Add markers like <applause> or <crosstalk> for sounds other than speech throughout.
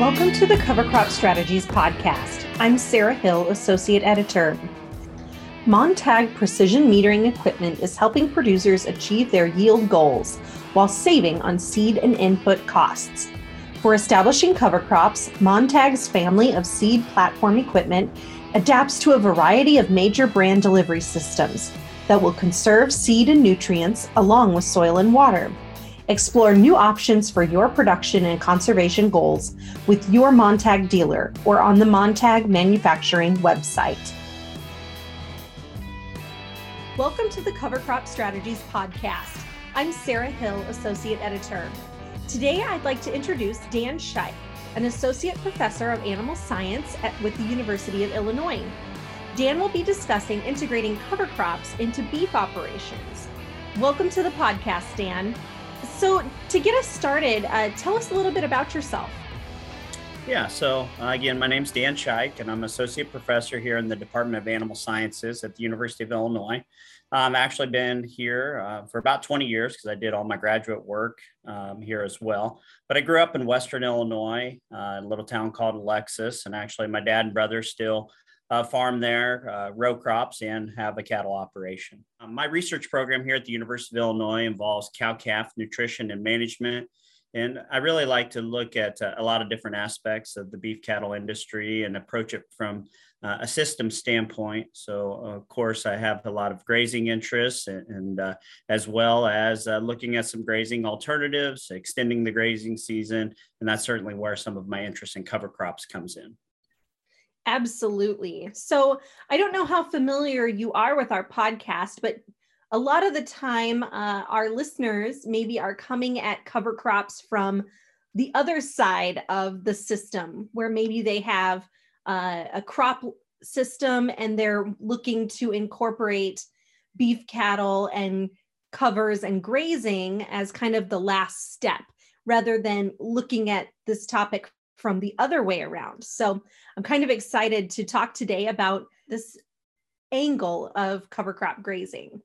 Welcome to the Cover Crop Strategies podcast. I'm Sarah Hill, Associate Editor. Montag precision metering equipment is helping producers achieve their yield goals while saving on seed and input costs. For establishing cover crops, Montag's family of seed platform equipment adapts to a variety of major brand delivery systems that will conserve seed and nutrients along with soil and water. Explore new options for your production and conservation goals with your Montag dealer or on the Montag Manufacturing website. Welcome to the Cover Crop Strategies podcast. I'm Sarah Hill, Associate Editor. Today, I'd like to introduce Dan Shike, an Associate Professor of Animal Science at, with the University of Illinois. Dan will be discussing integrating cover crops into beef operations. Welcome to the podcast, Dan. So, to get us started, uh, tell us a little bit about yourself. Yeah, so uh, again, my name's Dan Shike, and I'm associate professor here in the Department of Animal Sciences at the University of Illinois. I've actually been here uh, for about 20 years because I did all my graduate work um, here as well. But I grew up in Western Illinois, uh, a little town called Alexis, and actually, my dad and brother still farm there, uh, row crops, and have a cattle operation. Um, my research program here at the University of Illinois involves cow calf nutrition and management. And I really like to look at uh, a lot of different aspects of the beef cattle industry and approach it from uh, a system standpoint. So, of course, I have a lot of grazing interests and, and uh, as well as uh, looking at some grazing alternatives, extending the grazing season. And that's certainly where some of my interest in cover crops comes in. Absolutely. So I don't know how familiar you are with our podcast, but a lot of the time, uh, our listeners maybe are coming at cover crops from the other side of the system, where maybe they have uh, a crop system and they're looking to incorporate beef cattle and covers and grazing as kind of the last step rather than looking at this topic from the other way around. So I'm kind of excited to talk today about this angle of cover crop grazing.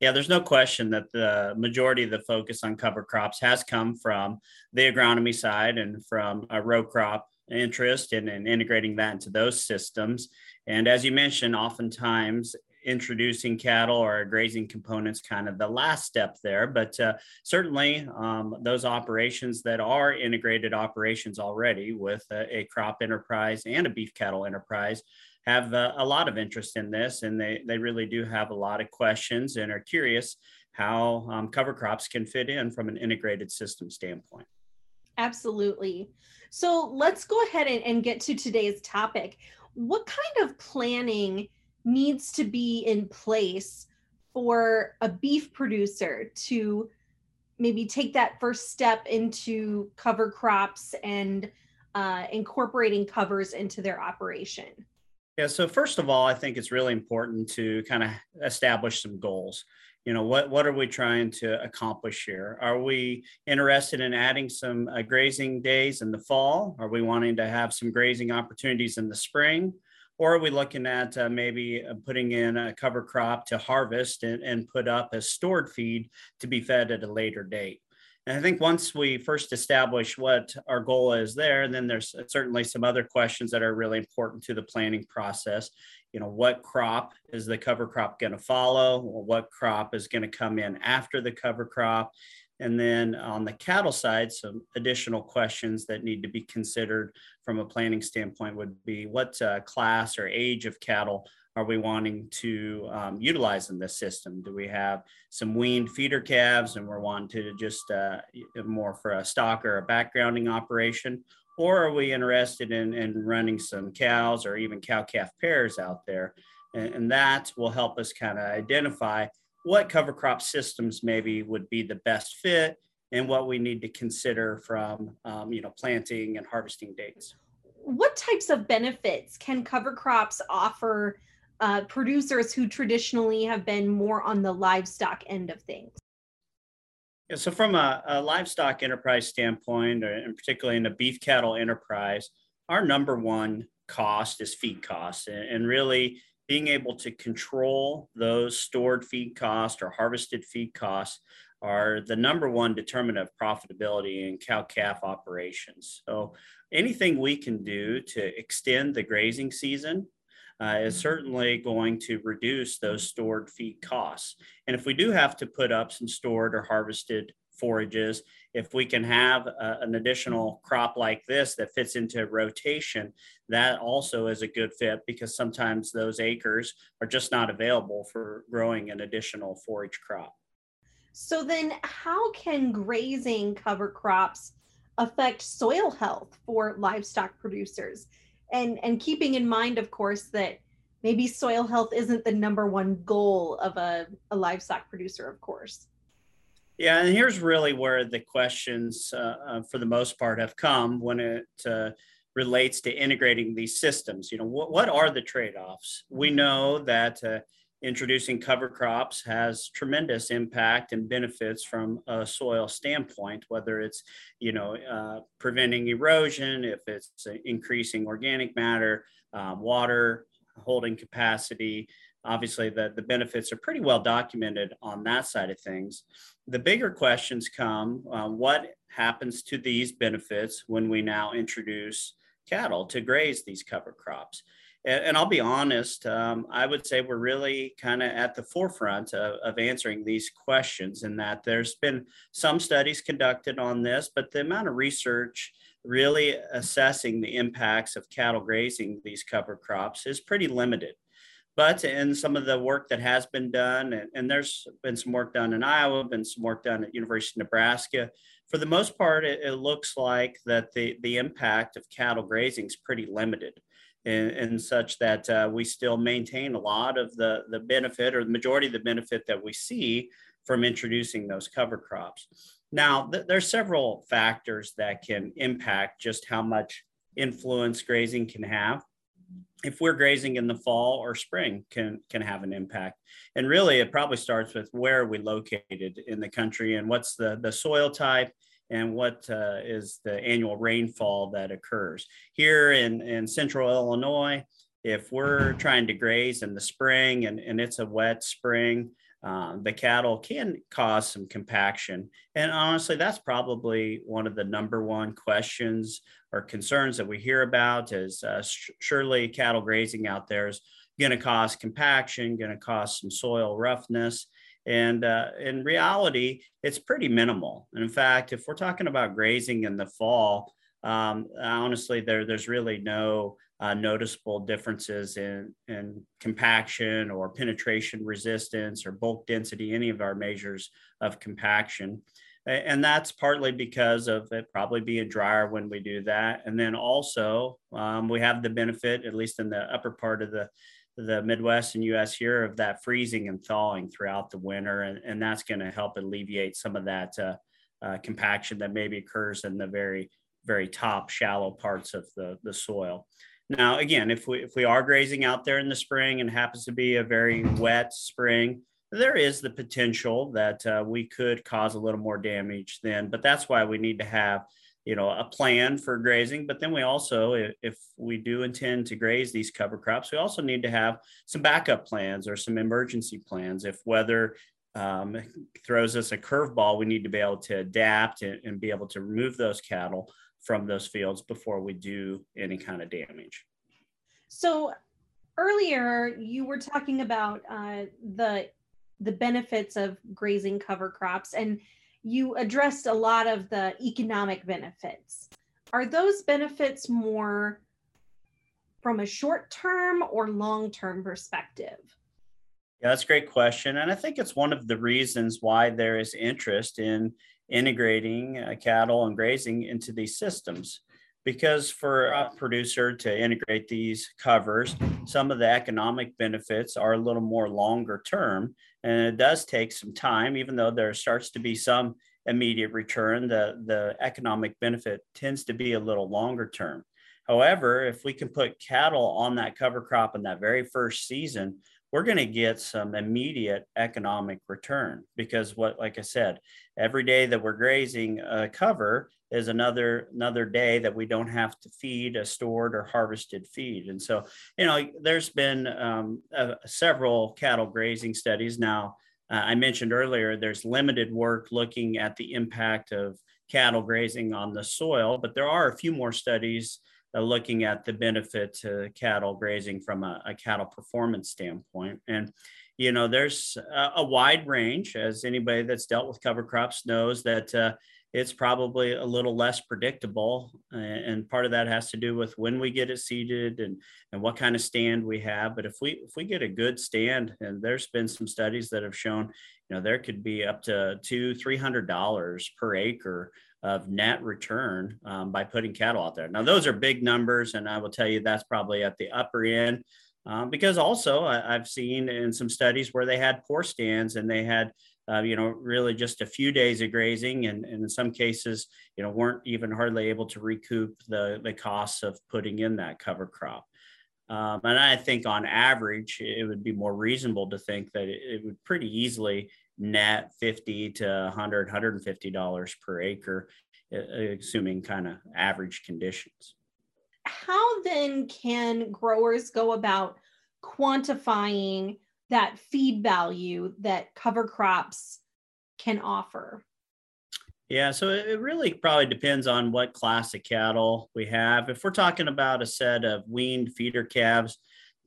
Yeah, there's no question that the majority of the focus on cover crops has come from the agronomy side and from a row crop interest in, in integrating that into those systems. And as you mentioned, oftentimes introducing cattle or grazing components kind of the last step there. But uh, certainly um, those operations that are integrated operations already with a, a crop enterprise and a beef cattle enterprise have uh, a lot of interest in this and they, they really do have a lot of questions and are curious how um, cover crops can fit in from an integrated system standpoint. Absolutely. So let's go ahead and, and get to today's topic. What kind of planning needs to be in place for a beef producer to maybe take that first step into cover crops and uh, incorporating covers into their operation? Yeah, so first of all, I think it's really important to kind of establish some goals. You know, what, what are we trying to accomplish here? Are we interested in adding some uh, grazing days in the fall? Are we wanting to have some grazing opportunities in the spring? Or are we looking at uh, maybe uh, putting in a cover crop to harvest and, and put up as stored feed to be fed at a later date? And I think once we first establish what our goal is there, then there's certainly some other questions that are really important to the planning process. You know, what crop is the cover crop going to follow? What crop is going to come in after the cover crop? And then on the cattle side, some additional questions that need to be considered from a planning standpoint would be what uh, class or age of cattle are we wanting to um, utilize in this system? Do we have some weaned feeder calves and we're wanting to just uh, more for a stock or a backgrounding operation? Or are we interested in, in running some cows or even cow calf pairs out there? And, and that will help us kind of identify what cover crop systems maybe would be the best fit and what we need to consider from um, you know planting and harvesting dates. What types of benefits can cover crops offer uh, producers who traditionally have been more on the livestock end of things? Yeah, so from a, a livestock enterprise standpoint and particularly in the beef cattle enterprise our number one cost is feed costs and really being able to control those stored feed costs or harvested feed costs are the number one determinant of profitability in cow calf operations. So anything we can do to extend the grazing season uh, is certainly going to reduce those stored feed costs. And if we do have to put up some stored or harvested forages, if we can have uh, an additional crop like this that fits into rotation, that also is a good fit because sometimes those acres are just not available for growing an additional forage crop. So then how can grazing cover crops affect soil health for livestock producers? And and keeping in mind of course that maybe soil health isn't the number one goal of a, a livestock producer, of course. Yeah, and here's really where the questions, uh, uh, for the most part, have come when it uh, relates to integrating these systems. You know, what, what are the trade offs? We know that uh, introducing cover crops has tremendous impact and benefits from a soil standpoint whether it's you know uh, preventing erosion if it's increasing organic matter um, water holding capacity obviously the, the benefits are pretty well documented on that side of things the bigger questions come uh, what happens to these benefits when we now introduce cattle to graze these cover crops and, and I'll be honest, um, I would say we're really kind of at the forefront of, of answering these questions, in that there's been some studies conducted on this, but the amount of research really assessing the impacts of cattle grazing these cover crops is pretty limited. But in some of the work that has been done, and, and, there's been some work done in Iowa, been some work done at University of Nebraska. For the most part, it, it looks like that the, the impact of cattle grazing is pretty limited and, such that uh, we still maintain a lot of the, the benefit or the majority of the benefit that we see from introducing those cover crops. Now, th- there's several factors that can impact just how much influence grazing can have. If we're grazing in the fall or spring can can have an impact. And really it probably starts with where are we located in the country and what's the, the soil type and what uh, is the annual rainfall that occurs. Here in, in central Illinois, if we're trying to graze in the spring and, and it's a wet spring, uh, the cattle can cause some compaction. And honestly, that's probably one of the number one questions or concerns that we hear about is uh, sh- surely cattle grazing out there is going to cause compaction, going to cause some soil roughness. And uh, in reality, it's pretty minimal. And in fact, if we're talking about grazing in the fall, um, honestly, there, there's really no uh, noticeable differences in, in compaction or penetration resistance or bulk density, any of our measures of compaction. And that's partly because of it probably being drier when we do that. And then also, um, we have the benefit, at least in the upper part of the the Midwest and US here of that freezing and thawing throughout the winter. And, and that's going to help alleviate some of that uh, uh, compaction that maybe occurs in the very, very top shallow parts of the, the soil. Now, again, if we, if we are grazing out there in the spring and happens to be a very wet spring, there is the potential that uh, we could cause a little more damage then, but that's why we need to have you know a plan for grazing. But then we also if we do intend to graze these cover crops we also need to have some backup plans or some emergency plans. If weather um, throws us a curveball we need to be able to adapt and, and, be able to remove those cattle from those fields before we do any kind of damage so earlier you were talking about uh, the the benefits of grazing cover crops and you addressed a lot of the economic benefits. Are those benefits more from a short term or long term perspective? Yeah, that's a great question. And I think it's one of the reasons why there is interest in integrating uh, cattle and grazing into these systems. Because for a producer to integrate these covers, some of the economic benefits are a little more longer term and it does take some time even though there starts to be some immediate return the the economic benefit tends to be a little longer term however if we can put cattle on that cover crop in that very first season we're going to get some immediate economic return because what like i said every day that we're grazing a cover is another another day that we don't have to feed a stored or harvested feed. And so you know there's been um, uh, several cattle grazing studies. Now uh, I mentioned earlier, there's limited work looking at the impact of cattle grazing on the soil, but there are a few more studies uh, looking at the benefit to cattle grazing from a, a cattle performance standpoint. And you know, there's a, a, wide range, as anybody that's dealt with cover crops knows that uh, it's probably a little less predictable. And part of that has to do with when we get it seeded and, and what kind of stand we have. But if we if we get a good stand, and there's been some studies that have shown, you know, there could be up to two, three hundred dollars per acre of net return um, by putting cattle out there. Now, those are big numbers, and I will tell you that's probably at the upper end. Um, because also I, have seen in some studies where they had poor stands and they had uh, you know really just a few days of grazing and, and, in some cases you know weren't even hardly able to recoup the the costs of putting in that cover crop um, and i think on average it would be more reasonable to think that it, it would pretty easily net 50 to 100 150 dollars per acre uh, uh, assuming kind of average conditions how then can growers go about quantifying that feed value that cover crops can offer? Yeah, so it really probably depends on what class of cattle we have. If we're talking about a set of weaned feeder calves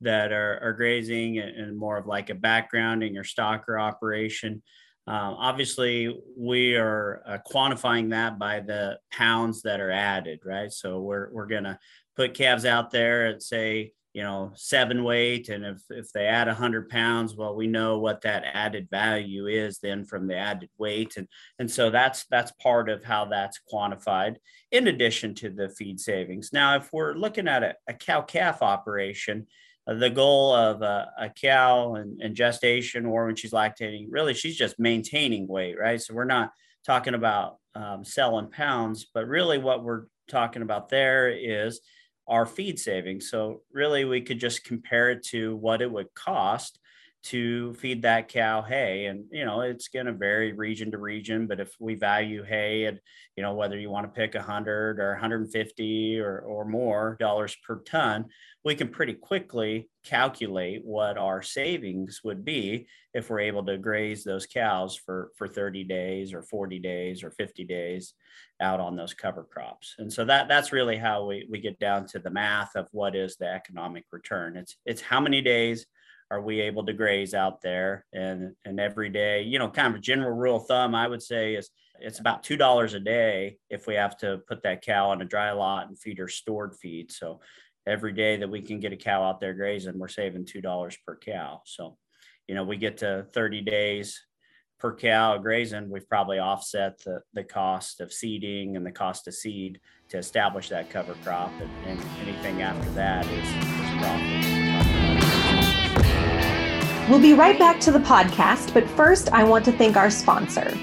that are, are grazing and more of like a background in your stocker operation, uh, obviously, we are uh, quantifying that by the pounds that are added, right? So we're, we're going to put calves out there and say, you know, seven weight. And if, if they add 100 pounds, well, we know what that added value is then from the added weight. And, and so that's, that's part of how that's quantified in addition to the feed savings. Now, if we're looking at a, a cow calf operation, the goal of a, a cow and, and gestation or when she's lactating, really, she's just maintaining weight, right? So we're not talking about um, selling pounds, but really what we're talking about there is our feed savings. So really we could just compare it to what it would cost to feed that cow hay. And you know it's going to vary region to region but if we value hay and you know whether you want to pick 100 or 150 or, or more dollars per ton we can pretty quickly calculate what our savings would be if we're able to graze those cows for for 30 days or 40 days or 50 days out on those cover crops. And so that that's really how we, we get down to the math of what is the economic return. It's it's how many days are we able to graze out there? And and every day you know kind of general rule of thumb i would say is it's about two dollars a day if we have to put that cow on a dry lot and feed her stored feed. So every day that we can get a cow out there grazing we're saving two dollars per cow. So you know we get to 30 days per cow grazing we've probably offset the, the cost of seeding and the cost of seed to establish that cover crop. And, and anything after that is, is We'll be right back to the podcast, but first, I want to thank our sponsor.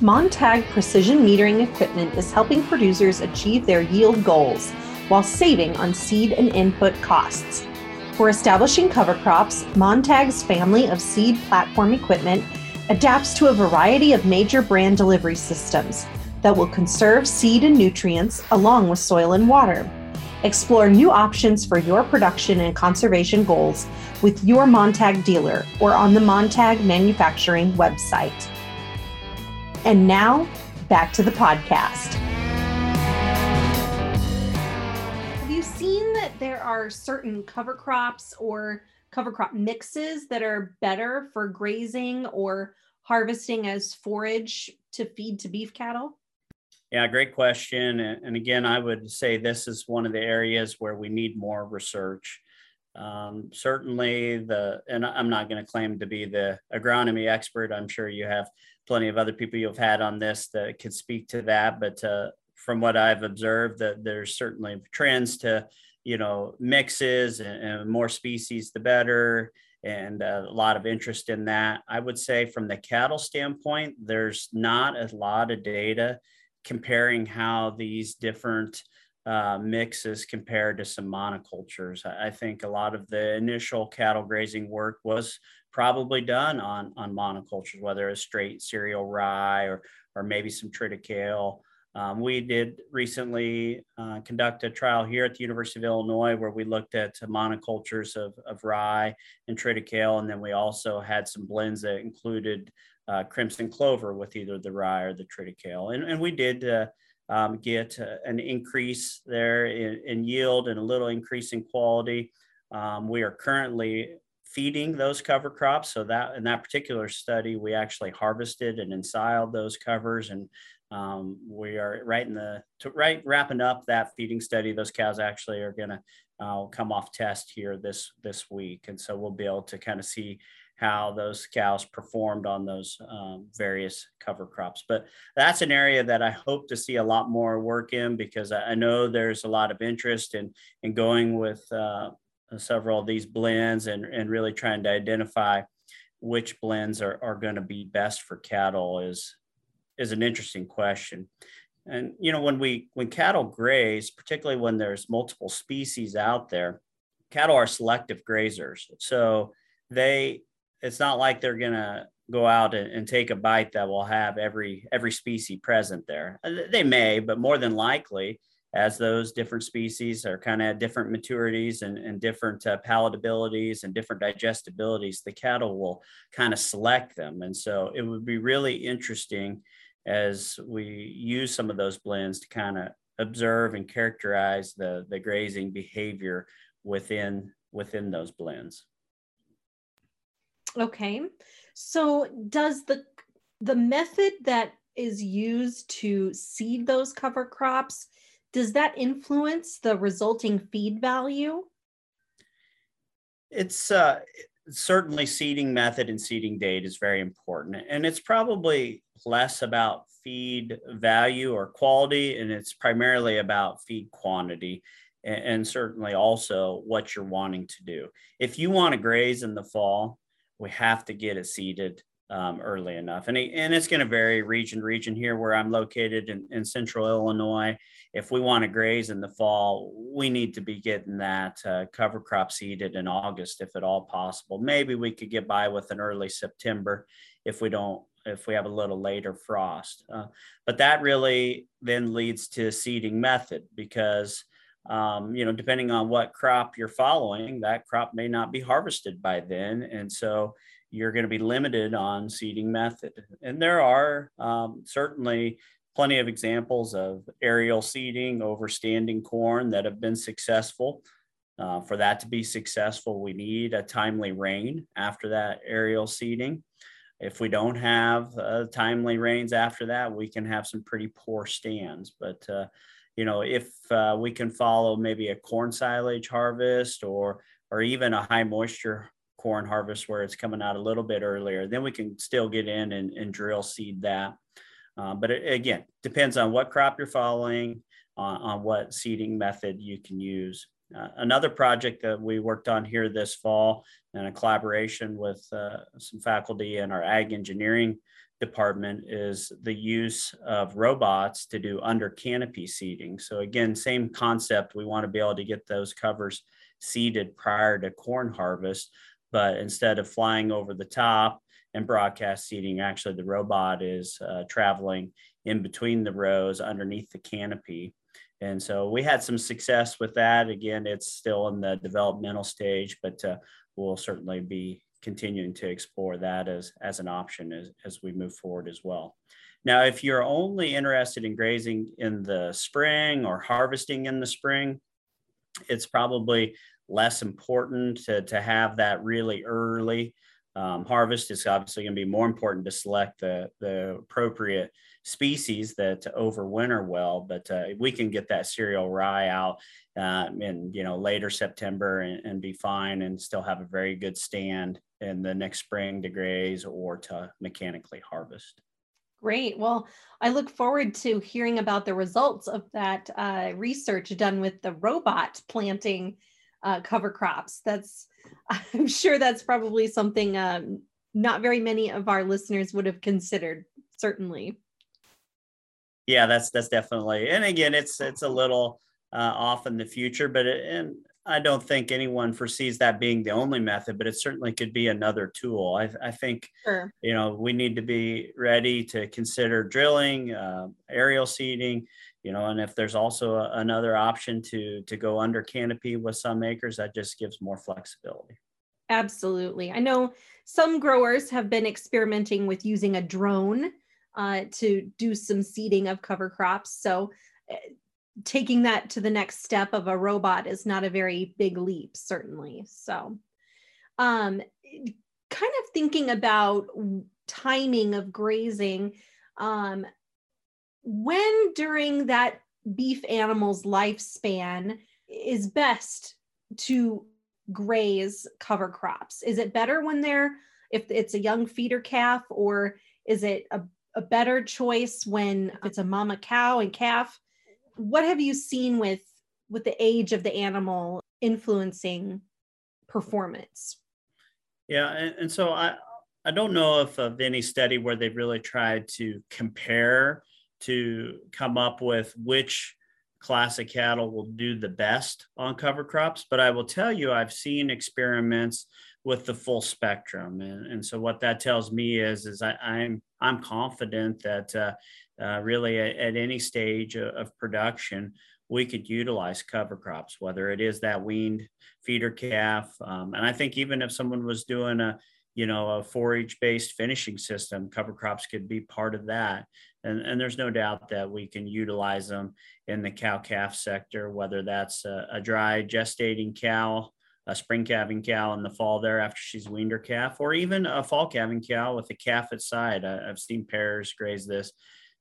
Montag Precision Metering Equipment is helping producers achieve their yield goals while saving on seed and input costs. For establishing cover crops, Montag's family of seed platform equipment adapts to a variety of major brand delivery systems that will conserve seed and nutrients along with soil and water. Explore new options for your production and conservation goals with your Montag dealer or on the Montag Manufacturing website. And now, back to the podcast. Have you seen that there are certain cover crops or cover crop mixes that are better for grazing or harvesting as forage to feed to beef cattle? Yeah, great question. And again, I would say this is one of the areas where we need more research. Um, certainly, the and I'm not going to claim to be the agronomy expert. I'm sure you have plenty of other people you've had on this that could speak to that. But uh, from what I've observed, that there's certainly trends to you know mixes and, and more species, the better and a lot of interest in that. I would say from the cattle standpoint, there's not a lot of data comparing how these different uh, mixes compared to some monocultures. I think a lot of the initial cattle grazing work was probably done on, on monocultures, whether it's straight cereal rye or, or maybe some triticale. Um, we did recently uh, conduct a trial here at the University of Illinois where we looked at monocultures of, of rye and triticale, and then we also had some blends that included uh, crimson clover with either the rye or the triticale. And, and we did uh, um, get uh, an increase there in, in, yield and a little increase in quality. Um, we are currently feeding those cover crops. So that in that particular study, we actually harvested and ensiled those covers and um, we are right in the right wrapping up that feeding study. Those cows actually are going to uh, come off test here this this week, and so we'll be able to kind of see how those cows performed on those um, various cover crops. But that's an area that I hope to see a lot more work in because I, know there's a lot of interest in in going with uh, several of these blends and and really trying to identify which blends are, are going to be best for cattle is is an interesting question. And you know, when we when cattle graze, particularly when there's multiple species out there, cattle are selective grazers. So they it's not like they're gonna go out and, and, take a bite that will have every every species present there. They may, but more than likely, as those different species are kind of at different maturities and, and different uh, palatabilities and different digestibilities, the cattle will kind of select them. And so it would be really interesting as we use some of those blends to kind of observe and characterize the, the grazing behavior within within those blends. Okay. So does the the method that is used to seed those cover crops does that influence the resulting feed value? It's uh, certainly seeding method and seeding date is very important. And it's probably less about feed value or quality, and it's primarily about feed quantity and, and certainly also what you're wanting to do. If you want to graze in the fall, we have to get it seeded um, early enough. And, and it's going to vary region region here where I'm located in, in central Illinois. If we want to graze in the fall, we need to be getting that uh, cover crop seeded in August, if at all possible. Maybe we could get by with an early September if we don't if we have a little later frost. Uh, but that really then leads to seeding method because um, you know depending on what crop you're following, that crop may not be harvested by then, and so you're going to be limited on seeding method. And there are um, certainly plenty of examples of aerial seeding over standing corn that have been successful. Uh, for that to be successful, we need a timely rain after that aerial seeding. If we don't have uh, timely rains after that, we can have some pretty poor stands. But uh, you know, if uh, we can follow maybe a corn silage harvest or or even a high moisture corn harvest where it's coming out a little bit earlier, then we can still get in and, and drill seed that. Uh, but it, again, depends on what crop you're following, uh, on what seeding method you can use. Uh, another project that we worked on here this fall in a collaboration with uh, some faculty in our ag engineering department is the use of robots to do under canopy seeding. So again, same concept. We want to be able to get those covers seeded prior to corn harvest, but instead of flying over the top and broadcast seeding, actually the robot is uh, traveling in between the rows underneath the canopy. And so we had some success with that. Again, it's still in the developmental stage, but uh, we'll certainly be continuing to explore that as, as an option as, as we move forward as well. Now, if you're only interested in grazing in the spring or harvesting in the spring, it's probably less important to, to have that really early um, harvest. It's obviously going to be more important to select the, the appropriate species that overwinter well, but uh, we can get that cereal rye out uh, in you know later September and, and, be fine and still have a very good stand in the next spring to graze or to mechanically harvest. Great. Well, I look forward to hearing about the results of that uh, research done with the robot planting uh, cover crops. That's, <laughs> I'm sure that's probably something um, not very many of our listeners would have considered, certainly. Yeah, that's that's definitely, and again, it's it's a little uh, off in the future, but it, and I don't think anyone foresees that being the only method, but it certainly could be another tool. I, I think, sure. you know, we need to be ready to consider drilling, uh, aerial seeding, you know, and if there's also a, another option to to go under canopy with some acres, that just gives more flexibility. Absolutely. I know some growers have been experimenting with using a drone uh, to do some seeding of cover crops. So uh, taking that to the next step of a robot is not a very big leap, certainly. So, um, kind of thinking about timing of grazing, um, when during that beef animal's lifespan is best to graze cover crops? Is it better when they're if it's a young feeder calf, or is it a, a better choice when it's a mama cow and calf? What have you seen with with the age of the animal influencing performance? Yeah, and, and so I I don't know if of any study where they've really tried to compare to come up with which classic cattle will do the best on cover crops. But I will tell you, I've seen experiments with the full spectrum, and, and so what that tells me is, is I, am I'm, I'm confident that uh, uh, really at, at, any stage of, of production we could utilize cover crops, whether it is that weaned feeder calf, um, and I think even if someone was doing a you know a forage based finishing system cover crops could be part of that and, and there's no doubt that we can utilize them in the cow calf sector, whether that's a, a dry gestating cow, a spring calving cow in the fall there after she's weaned her calf, or even a fall calving cow with a calf at side. I, I've seen pairs graze this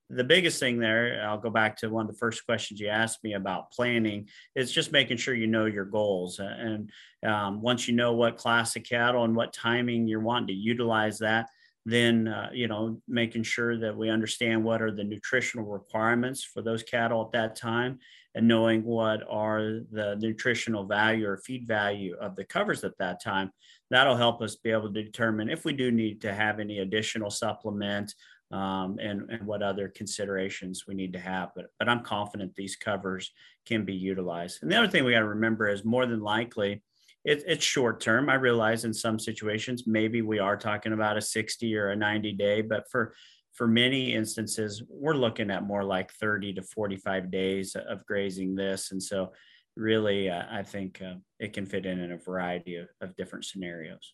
the biggest thing there, I'll go back to one of the first questions you asked me about planning, is just making sure you know your goals. And um, once you know what class of cattle and what timing you're wanting to utilize that, then uh, you know making sure that we understand what are the nutritional requirements for those cattle at that time and knowing what are the nutritional value or feed value of the covers at that time that'll help us be able to determine if we do need to have any additional supplement um, and, and what other considerations we need to have but, but i'm confident these covers can be utilized and the other thing we got to remember is more than likely it, it's short term. I realize in some situations maybe we are talking about a 60 or a 90 day, but for for many instances we're looking at more like 30 to 45 days of grazing this, and so really uh, I think uh, it can fit in in a variety of, of different scenarios.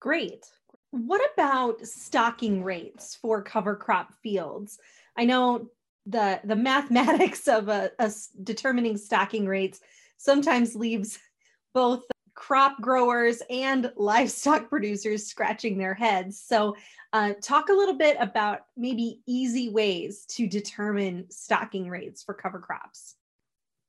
Great. What about stocking rates for cover crop fields? I know the the mathematics of a, a determining stocking rates sometimes leaves both crop growers and livestock producers scratching their heads. So, uh, talk a little bit about maybe easy ways to determine stocking rates for cover crops.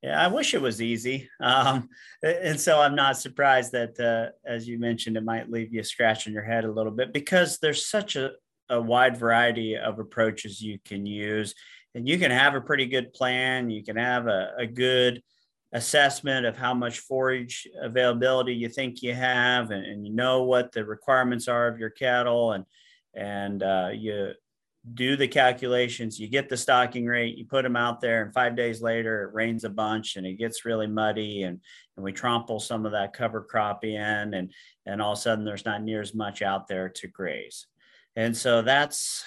Yeah, I wish it was easy. Um, and so I'm not surprised that, uh, as you mentioned, it might leave you scratching your head a little bit because there's such a, a wide variety of approaches you can use. And you can have a pretty good plan, you can have a, a good assessment of how much forage availability you think you have and, and you know what the requirements are of your cattle and and uh, you do the calculations you get the stocking rate you put them out there and five days later it rains a bunch and it gets really muddy and and we trample some of that cover crop in and and all of a sudden there's not near as much out there to graze. And so that's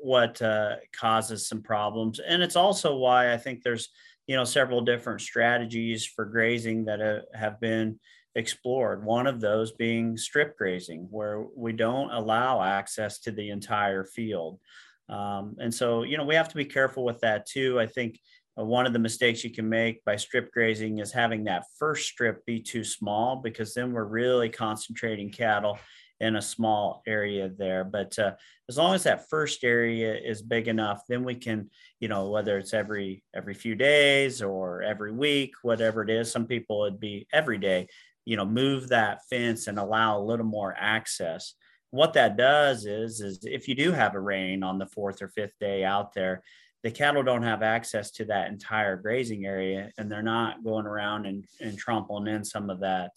what uh, causes some problems. And it's also why i think there's you know several different strategies for grazing that uh, have been explored. One of those being strip grazing where we don't allow access to the entire field um, and so you know we have to be careful with that too i think uh, one of the mistakes you can make by strip grazing is having that first strip be too small because then we're really concentrating cattle in a small area there. But uh, as long as that first area is big enough, then we can, you know, whether it's every every few days or every week, whatever it is. Some people it'd be every day. You know, move that fence and allow a little more access. What that does is, is if you do have a rain on the fourth or fifth day out there, the cattle don't have access to that entire grazing area and they're not going around and, and trampling in some of that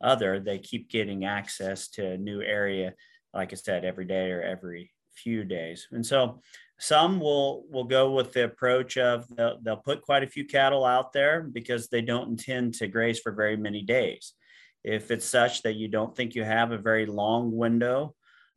other, they keep getting access to a new area, like I said, every day or every few days. And so some will will go with the approach of they'll, they'll put quite a few cattle out there because they don't intend to graze for very many days. If it's such that you don't think you have a very long window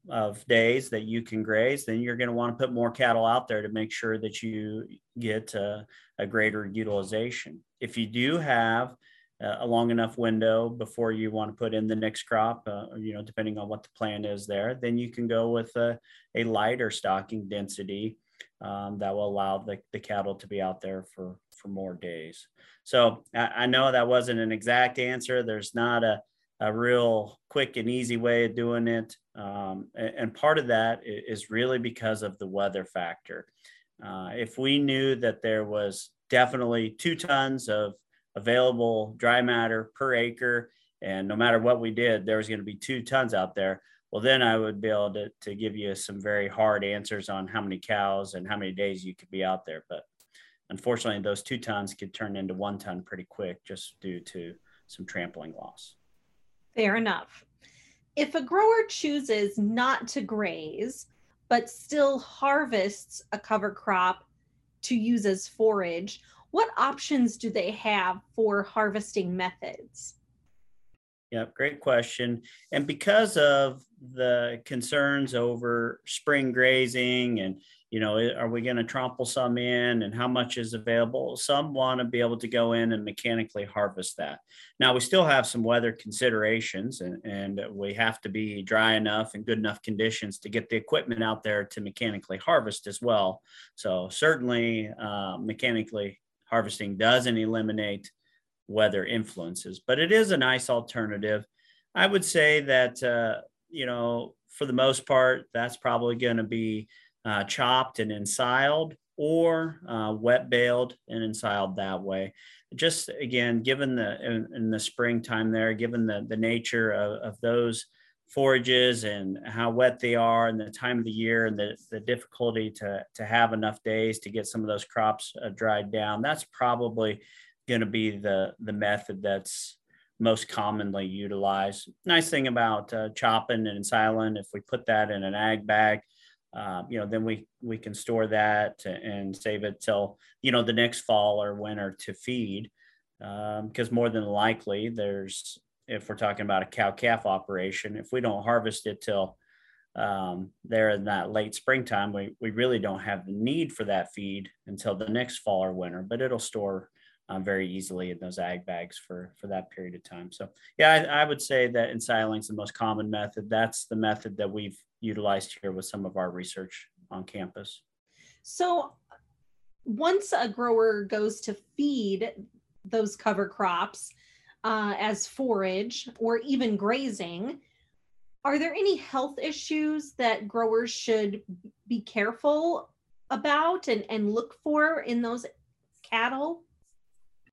of days that you can graze, then you're going to want to put more cattle out there to make sure that you get a, a greater utilization. If you do have a long enough window before you want to put in the next crop, uh, you know, depending on what the plan is there, then you can go with a, a lighter stocking density um, that will allow the, the cattle to be out there for, for more days. So I, I know that wasn't an exact answer. There's not a, a real quick and easy way of doing it. Um, and, and, part of that is really because of the weather factor. Uh, if we knew that there was definitely two tons of available dry matter per acre. And no matter what we did, there was going to be two tons out there. Well, then I would be able to, to give you some very hard answers on how many cows and how many days you could be out there. But unfortunately, those two tons could turn into one ton pretty quick just due to some trampling loss. Fair enough. If a grower chooses not to graze, but still harvests a cover crop to use as forage, what options do they have for harvesting methods? Yeah, great question. And because of the concerns over spring grazing and you know, are we going to trample some in and how much is available? Some want to be able to go in and mechanically harvest that. Now, we still have some weather considerations and, and we have to be dry enough and good enough conditions to get the equipment out there to mechanically harvest as well. So, certainly, uh, mechanically harvesting doesn't eliminate weather influences, but it is a nice alternative. I would say that, uh, you know, for the most part, that's probably going to be uh, chopped and ensiled or uh, wet baled and ensiled that way. Just again, given the in, in the springtime there, given the, the nature of, of those forages and how wet they are and the time of the year and the, the difficulty to, to have enough days to get some of those crops uh, dried down, that's probably going to be the, the method that's most commonly utilized. Nice thing about uh, chopping and siling, if we put that in an ag bag, uh, you know, then we we can store that and save it till you know the next fall or winter to feed, because um, more than likely there's if we're talking about a cow calf operation, if we don't harvest it till um, there in that late springtime, we, we really don't have the need for that feed until the next fall or winter, but it'll store um, very easily in those ag bags for, for that period of time. So yeah, I, I would say that ensiling is the most common method. That's the method that we've utilized here with some of our research on campus. So once a grower goes to feed those cover crops, uh, as forage or even grazing, are there any health issues that growers should be careful about and, and look for in those cattle?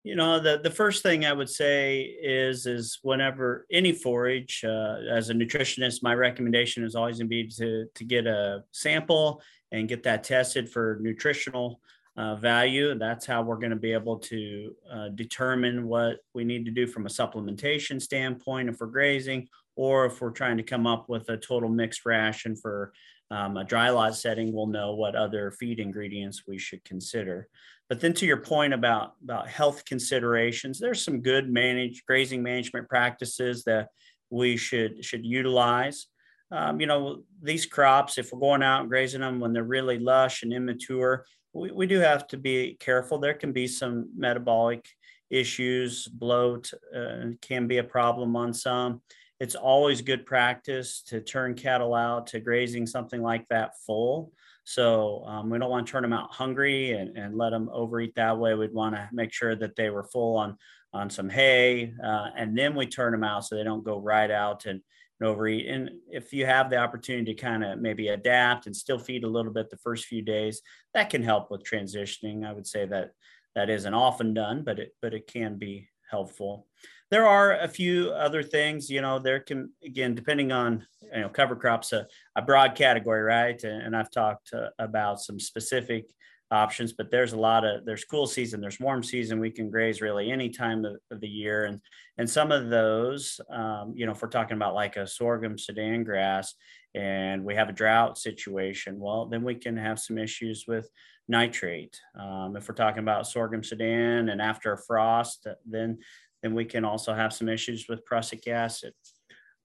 You know, the, the first thing I would say is is whenever any forage, uh, as a nutritionist, my recommendation is always going to be to, to get a sample and get that tested for nutritional uh, value. That's how we're going to be able to uh, determine what we need to do from a supplementation standpoint if we're grazing, or if we're trying to come up with a total mixed ration for um, a dry lot setting, we'll know what other feed ingredients we should consider. But then to your point about, about health considerations, there's some good managed grazing management practices that we should should utilize. Um, you know, these crops, if we're going out and grazing them when they're really lush and immature, we, we do have to be careful. There can be some metabolic issues, bloat uh, can be a problem on some. It's always good practice to turn cattle out to grazing something like that full. So um, we don't want to turn them out hungry and, and let them overeat that way. We'd want to make sure that they were full on on some hay, uh, and then we turn them out so they don't go right out and and overeat. And if you have the opportunity to kind of maybe adapt and still feed a little bit the first few days, that can help with transitioning. I would say that that isn't often done, but it but it can be helpful. There are a few other things, you know, there can, again, depending on, you know, cover crops, a, a broad category, right? And, and I've talked uh, about some specific options, but there's a lot of, there's cool season, there's warm season. We can graze really any time of, of the year. And, and some of those, um, you know, if we're talking about like a sorghum Sudan grass and we have a drought situation, well, then we can have some issues with nitrate. Um, if we're talking about sorghum Sudan and after a frost, then then we can also have some issues with prussic acid.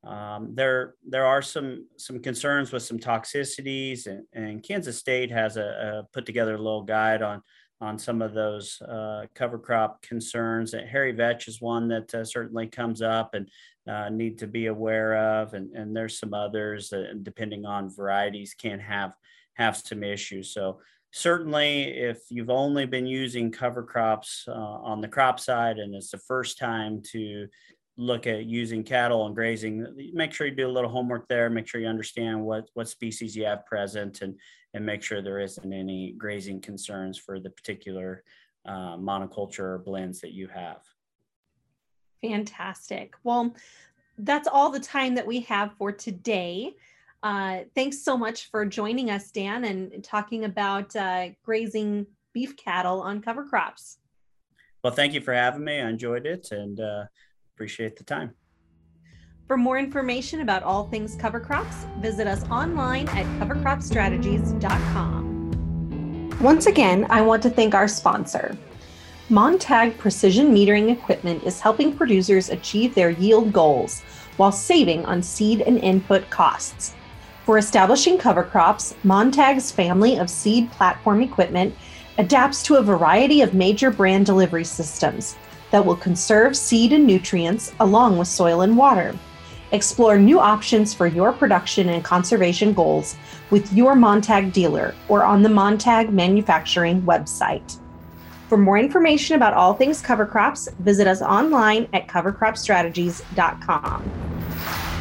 Um, there, there are some some concerns with some toxicities, and, and Kansas State has a, a, put together a little guide on on some of those uh, cover crop concerns. And hairy vetch is one that uh, certainly comes up and uh, need to be aware of, and, and there's some others that, depending on varieties, can have have some issues. So certainly if you've only been using cover crops uh, on the crop side and it's the first time to look at using cattle and grazing make sure you do a little homework there. Make sure you understand what what species you have present and and make sure there isn't any grazing concerns for the particular uh, monoculture or blends that you have. Fantastic. Well that's all the time that we have for today uh, thanks so much for joining us, Dan, and talking about uh, grazing beef cattle on cover crops. Well, thank you for having me. I enjoyed it and uh, appreciate the time. For more information about all things cover crops, visit us online at covercropstrategies.com. Once again, I want to thank our sponsor. Montag Precision Metering Equipment is helping producers achieve their yield goals while saving on seed and input costs. For establishing cover crops, Montag's family of seed platform equipment adapts to a variety of major brand delivery systems that will conserve seed and nutrients along with soil and water. Explore new options for your production and conservation goals with your Montag dealer or on the Montag manufacturing website. For more information about all things cover crops, visit us online at covercropstrategies.com.